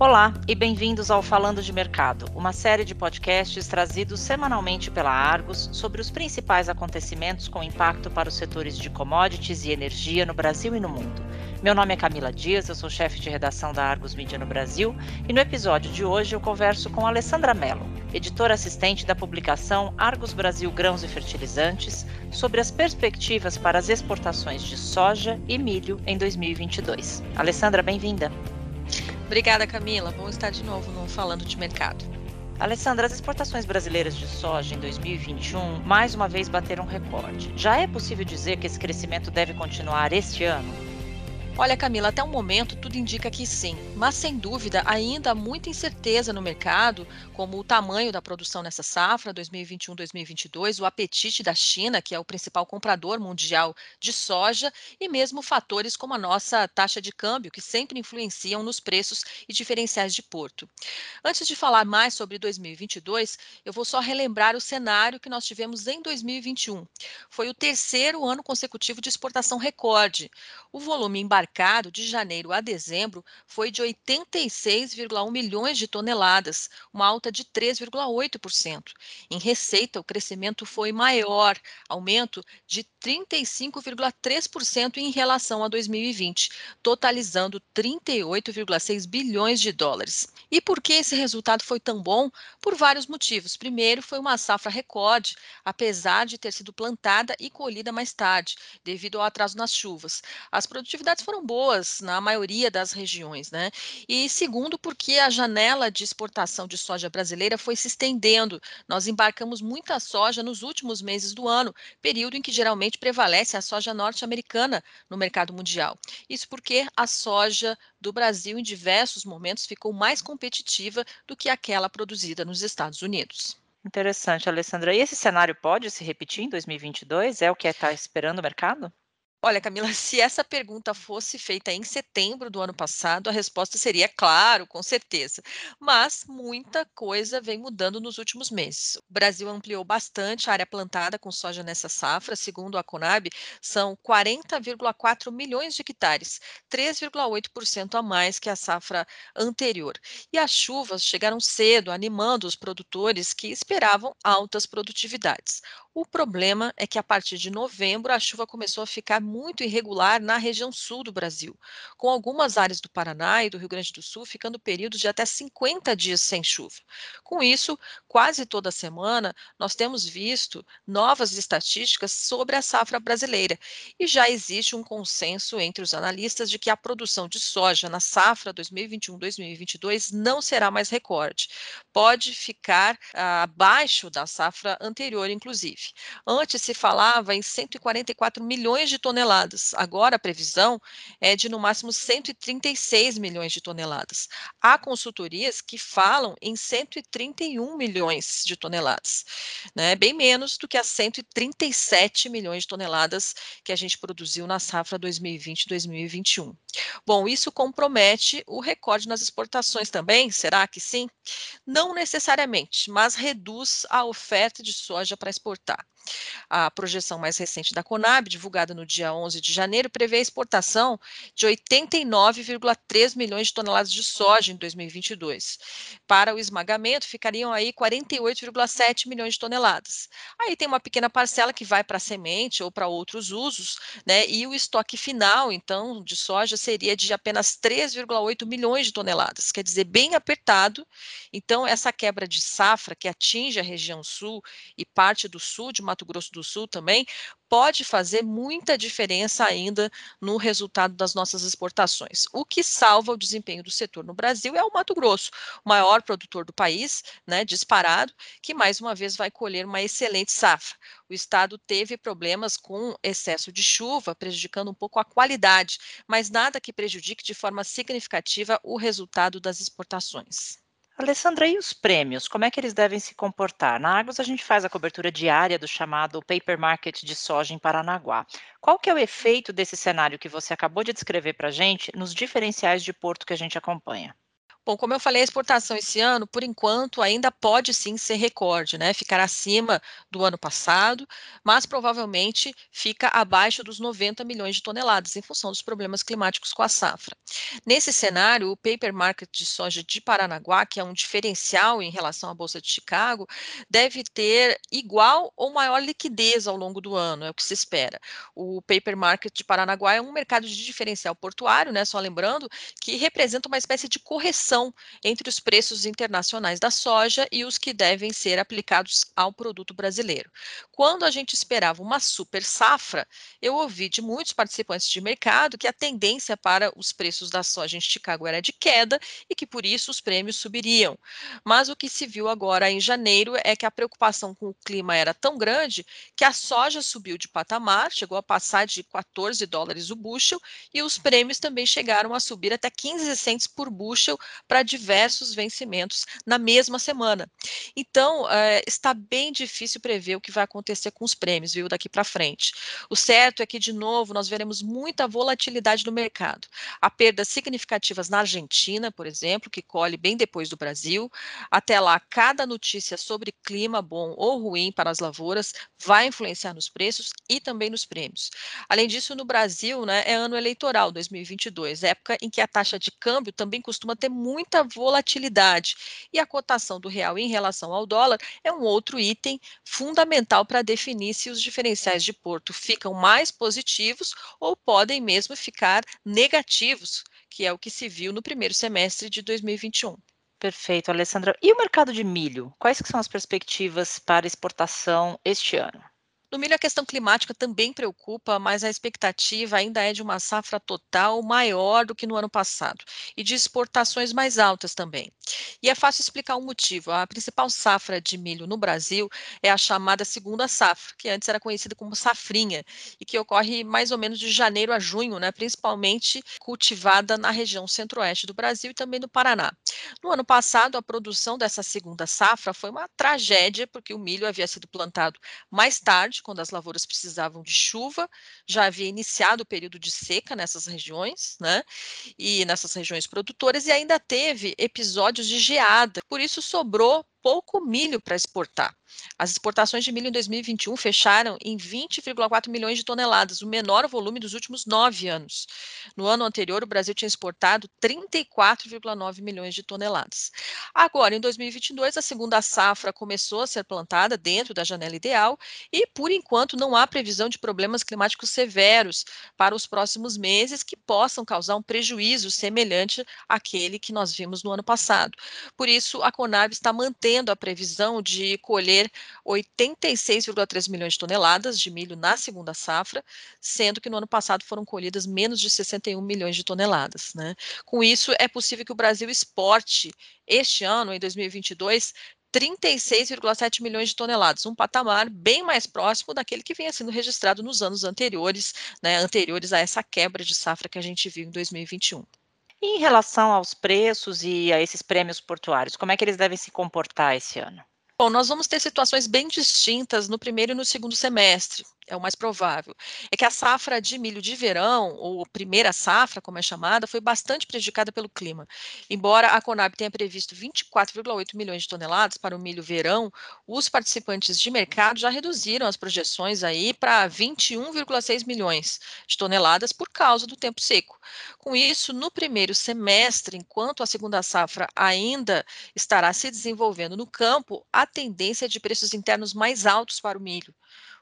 Olá e bem-vindos ao Falando de Mercado, uma série de podcasts trazidos semanalmente pela Argos sobre os principais acontecimentos com impacto para os setores de commodities e energia no Brasil e no mundo. Meu nome é Camila Dias, eu sou chefe de redação da Argos Mídia no Brasil e no episódio de hoje eu converso com Alessandra Mello, editora assistente da publicação Argos Brasil Grãos e Fertilizantes, sobre as perspectivas para as exportações de soja e milho em 2022. Alessandra, bem-vinda. Obrigada, Camila. Bom estar de novo no Falando de Mercado. Alessandra, as exportações brasileiras de soja em 2021 mais uma vez bateram recorde. Já é possível dizer que esse crescimento deve continuar este ano? Olha, Camila, até o momento tudo indica que sim, mas sem dúvida ainda há muita incerteza no mercado, como o tamanho da produção nessa safra 2021-2022, o apetite da China, que é o principal comprador mundial de soja, e mesmo fatores como a nossa taxa de câmbio, que sempre influenciam nos preços e diferenciais de porto. Antes de falar mais sobre 2022, eu vou só relembrar o cenário que nós tivemos em 2021. Foi o terceiro ano consecutivo de exportação recorde. O volume embarcado embarcado de janeiro a dezembro foi de 86,1 milhões de toneladas, uma alta de 3,8%. Em receita, o crescimento foi maior, aumento de 35,3% em relação a 2020, totalizando 38,6 bilhões de dólares. E por que esse resultado foi tão bom? Por vários motivos. Primeiro, foi uma safra recorde, apesar de ter sido plantada e colhida mais tarde, devido ao atraso nas chuvas. As produtividades foram boas na maioria das regiões, né? E segundo, porque a janela de exportação de soja brasileira foi se estendendo. Nós embarcamos muita soja nos últimos meses do ano, período em que geralmente prevalece a soja norte-americana no mercado mundial. Isso porque a soja do Brasil, em diversos momentos, ficou mais competitiva do que aquela produzida nos Estados Unidos. Interessante, Alessandra. E esse cenário pode se repetir em 2022? É o que está esperando o mercado? Olha, Camila, se essa pergunta fosse feita em setembro do ano passado, a resposta seria claro, com certeza. Mas muita coisa vem mudando nos últimos meses. O Brasil ampliou bastante a área plantada com soja nessa safra, segundo a Conab, são 40,4 milhões de hectares, 3,8% a mais que a safra anterior. E as chuvas chegaram cedo, animando os produtores que esperavam altas produtividades. O problema é que a partir de novembro a chuva começou a ficar muito irregular na região sul do Brasil, com algumas áreas do Paraná e do Rio Grande do Sul ficando períodos de até 50 dias sem chuva. Com isso, quase toda semana nós temos visto novas estatísticas sobre a safra brasileira e já existe um consenso entre os analistas de que a produção de soja na safra 2021-2022 não será mais recorde. Pode ficar ah, abaixo da safra anterior, inclusive. Antes se falava em 144 milhões de toneladas, agora a previsão é de no máximo 136 milhões de toneladas. Há consultorias que falam em 131 milhões de toneladas, né? bem menos do que as 137 milhões de toneladas que a gente produziu na safra 2020-2021. Bom, isso compromete o recorde nas exportações também? Será que sim? Não necessariamente, mas reduz a oferta de soja para exportar. detta. A projeção mais recente da Conab, divulgada no dia 11 de janeiro, prevê a exportação de 89,3 milhões de toneladas de soja em 2022. Para o esmagamento, ficariam aí 48,7 milhões de toneladas. Aí tem uma pequena parcela que vai para semente ou para outros usos, né? E o estoque final, então, de soja seria de apenas 3,8 milhões de toneladas, quer dizer, bem apertado. Então, essa quebra de safra que atinge a região sul e parte do sul de Mato Grosso do Sul também, pode fazer muita diferença ainda no resultado das nossas exportações. O que salva o desempenho do setor no Brasil é o Mato Grosso, o maior produtor do país, né, disparado, que mais uma vez vai colher uma excelente safra. O estado teve problemas com excesso de chuva, prejudicando um pouco a qualidade, mas nada que prejudique de forma significativa o resultado das exportações. Alessandra, e os prêmios? Como é que eles devem se comportar? Na Agros, a gente faz a cobertura diária do chamado Paper Market de soja em Paranaguá. Qual que é o efeito desse cenário que você acabou de descrever para a gente nos diferenciais de porto que a gente acompanha? Bom, como eu falei, a exportação esse ano, por enquanto, ainda pode sim ser recorde, né? Ficar acima do ano passado, mas provavelmente fica abaixo dos 90 milhões de toneladas, em função dos problemas climáticos com a safra. Nesse cenário, o paper market de soja de Paranaguá, que é um diferencial em relação à Bolsa de Chicago, deve ter igual ou maior liquidez ao longo do ano, é o que se espera. O paper market de Paranaguá é um mercado de diferencial portuário, né? Só lembrando que representa uma espécie de correção entre os preços internacionais da soja e os que devem ser aplicados ao produto brasileiro. Quando a gente esperava uma super safra, eu ouvi de muitos participantes de mercado que a tendência para os preços da soja em Chicago era de queda e que por isso os prêmios subiriam. Mas o que se viu agora em janeiro é que a preocupação com o clima era tão grande que a soja subiu de patamar, chegou a passar de 14 dólares o bushel e os prêmios também chegaram a subir até 15 cents por bushel para diversos vencimentos na mesma semana. Então, é, está bem difícil prever o que vai acontecer com os prêmios, viu, daqui para frente. O certo é que, de novo, nós veremos muita volatilidade no mercado. Há perdas significativas na Argentina, por exemplo, que colhe bem depois do Brasil. Até lá, cada notícia sobre clima bom ou ruim para as lavouras vai influenciar nos preços e também nos prêmios. Além disso, no Brasil, né, é ano eleitoral 2022, época em que a taxa de câmbio também costuma ter muito muita volatilidade. E a cotação do real em relação ao dólar é um outro item fundamental para definir se os diferenciais de Porto ficam mais positivos ou podem mesmo ficar negativos, que é o que se viu no primeiro semestre de 2021. Perfeito, Alessandra. E o mercado de milho? Quais são as perspectivas para exportação este ano? No milho, a questão climática também preocupa, mas a expectativa ainda é de uma safra total maior do que no ano passado e de exportações mais altas também. E é fácil explicar o um motivo. A principal safra de milho no Brasil é a chamada segunda safra, que antes era conhecida como safrinha e que ocorre mais ou menos de janeiro a junho, né, principalmente cultivada na região centro-oeste do Brasil e também no Paraná. No ano passado, a produção dessa segunda safra foi uma tragédia, porque o milho havia sido plantado mais tarde quando as lavouras precisavam de chuva, já havia iniciado o período de seca nessas regiões, né? E nessas regiões produtoras, e ainda teve episódios de geada. Por isso sobrou pouco milho para exportar. As exportações de milho em 2021 fecharam em 20,4 milhões de toneladas, o menor volume dos últimos nove anos. No ano anterior, o Brasil tinha exportado 34,9 milhões de toneladas. Agora, em 2022, a segunda safra começou a ser plantada dentro da janela ideal e, por enquanto, não há previsão de problemas climáticos severos para os próximos meses que possam causar um prejuízo semelhante àquele que nós vimos no ano passado. Por isso, a Conab está mantendo a previsão de colher colher 86,3 milhões de toneladas de milho na segunda safra, sendo que no ano passado foram colhidas menos de 61 milhões de toneladas. Né? Com isso, é possível que o Brasil exporte este ano, em 2022, 36,7 milhões de toneladas, um patamar bem mais próximo daquele que vinha sendo registrado nos anos anteriores, né, anteriores a essa quebra de safra que a gente viu em 2021. E em relação aos preços e a esses prêmios portuários, como é que eles devem se comportar esse ano? Bom, nós vamos ter situações bem distintas no primeiro e no segundo semestre é o mais provável, é que a safra de milho de verão, ou primeira safra, como é chamada, foi bastante prejudicada pelo clima. Embora a Conab tenha previsto 24,8 milhões de toneladas para o milho verão, os participantes de mercado já reduziram as projeções aí para 21,6 milhões de toneladas por causa do tempo seco. Com isso, no primeiro semestre, enquanto a segunda safra ainda estará se desenvolvendo no campo, a tendência é de preços internos mais altos para o milho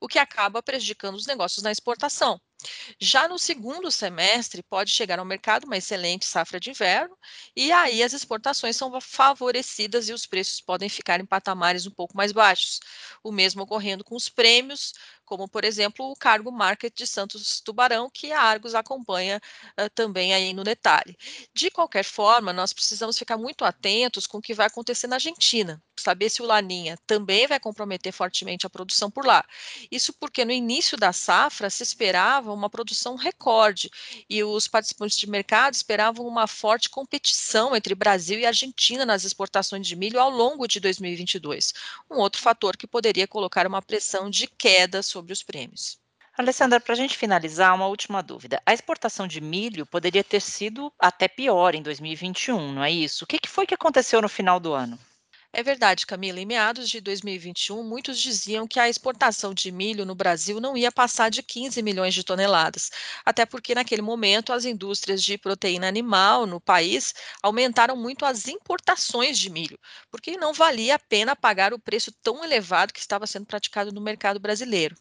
o que acaba prejudicando os negócios na exportação. Já no segundo semestre, pode chegar ao mercado uma excelente safra de inverno, e aí as exportações são favorecidas e os preços podem ficar em patamares um pouco mais baixos. O mesmo ocorrendo com os prêmios, como por exemplo o cargo market de Santos Tubarão, que a Argos acompanha uh, também aí no detalhe. De qualquer forma, nós precisamos ficar muito atentos com o que vai acontecer na Argentina, saber se o Laninha também vai comprometer fortemente a produção por lá. Isso porque no início da safra se esperava uma produção recorde e os participantes de mercado esperavam uma forte competição entre Brasil e Argentina nas exportações de milho ao longo de 2022. Um outro fator que poderia colocar uma pressão de queda sobre os prêmios. Alessandra, para a gente finalizar, uma última dúvida. A exportação de milho poderia ter sido até pior em 2021, não é isso? O que foi que aconteceu no final do ano? É verdade, Camila. Em meados de 2021, muitos diziam que a exportação de milho no Brasil não ia passar de 15 milhões de toneladas, até porque naquele momento as indústrias de proteína animal no país aumentaram muito as importações de milho, porque não valia a pena pagar o preço tão elevado que estava sendo praticado no mercado brasileiro.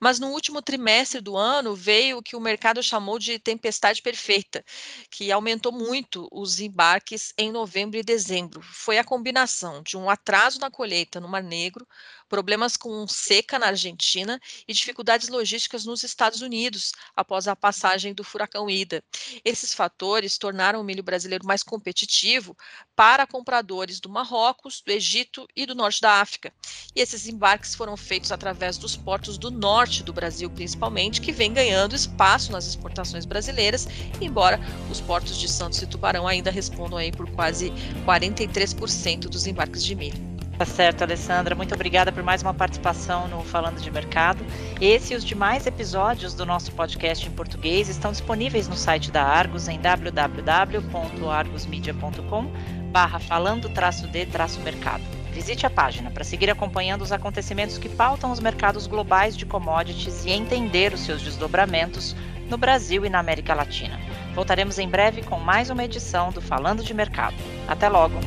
Mas no último trimestre do ano veio o que o mercado chamou de tempestade perfeita, que aumentou muito os embarques em novembro e dezembro. Foi a combinação de um atraso na colheita no Mar Negro, problemas com seca na Argentina e dificuldades logísticas nos Estados Unidos após a passagem do furacão Ida. Esses fatores tornaram o milho brasileiro mais competitivo para compradores do Marrocos, do Egito e do norte da África. E esses embarques foram feitos através dos portos do norte do Brasil, principalmente, que vem ganhando espaço nas exportações brasileiras, embora os portos de Santos e Tubarão ainda respondam aí por quase 43% dos embarques de milho. Tá certo, Alessandra. Muito obrigada por mais uma participação no Falando de Mercado. Esse e os demais episódios do nosso podcast em português estão disponíveis no site da Argos em www.argosmedia.com barra falando de mercado. Visite a página para seguir acompanhando os acontecimentos que pautam os mercados globais de commodities e entender os seus desdobramentos no Brasil e na América Latina. Voltaremos em breve com mais uma edição do Falando de Mercado. Até logo!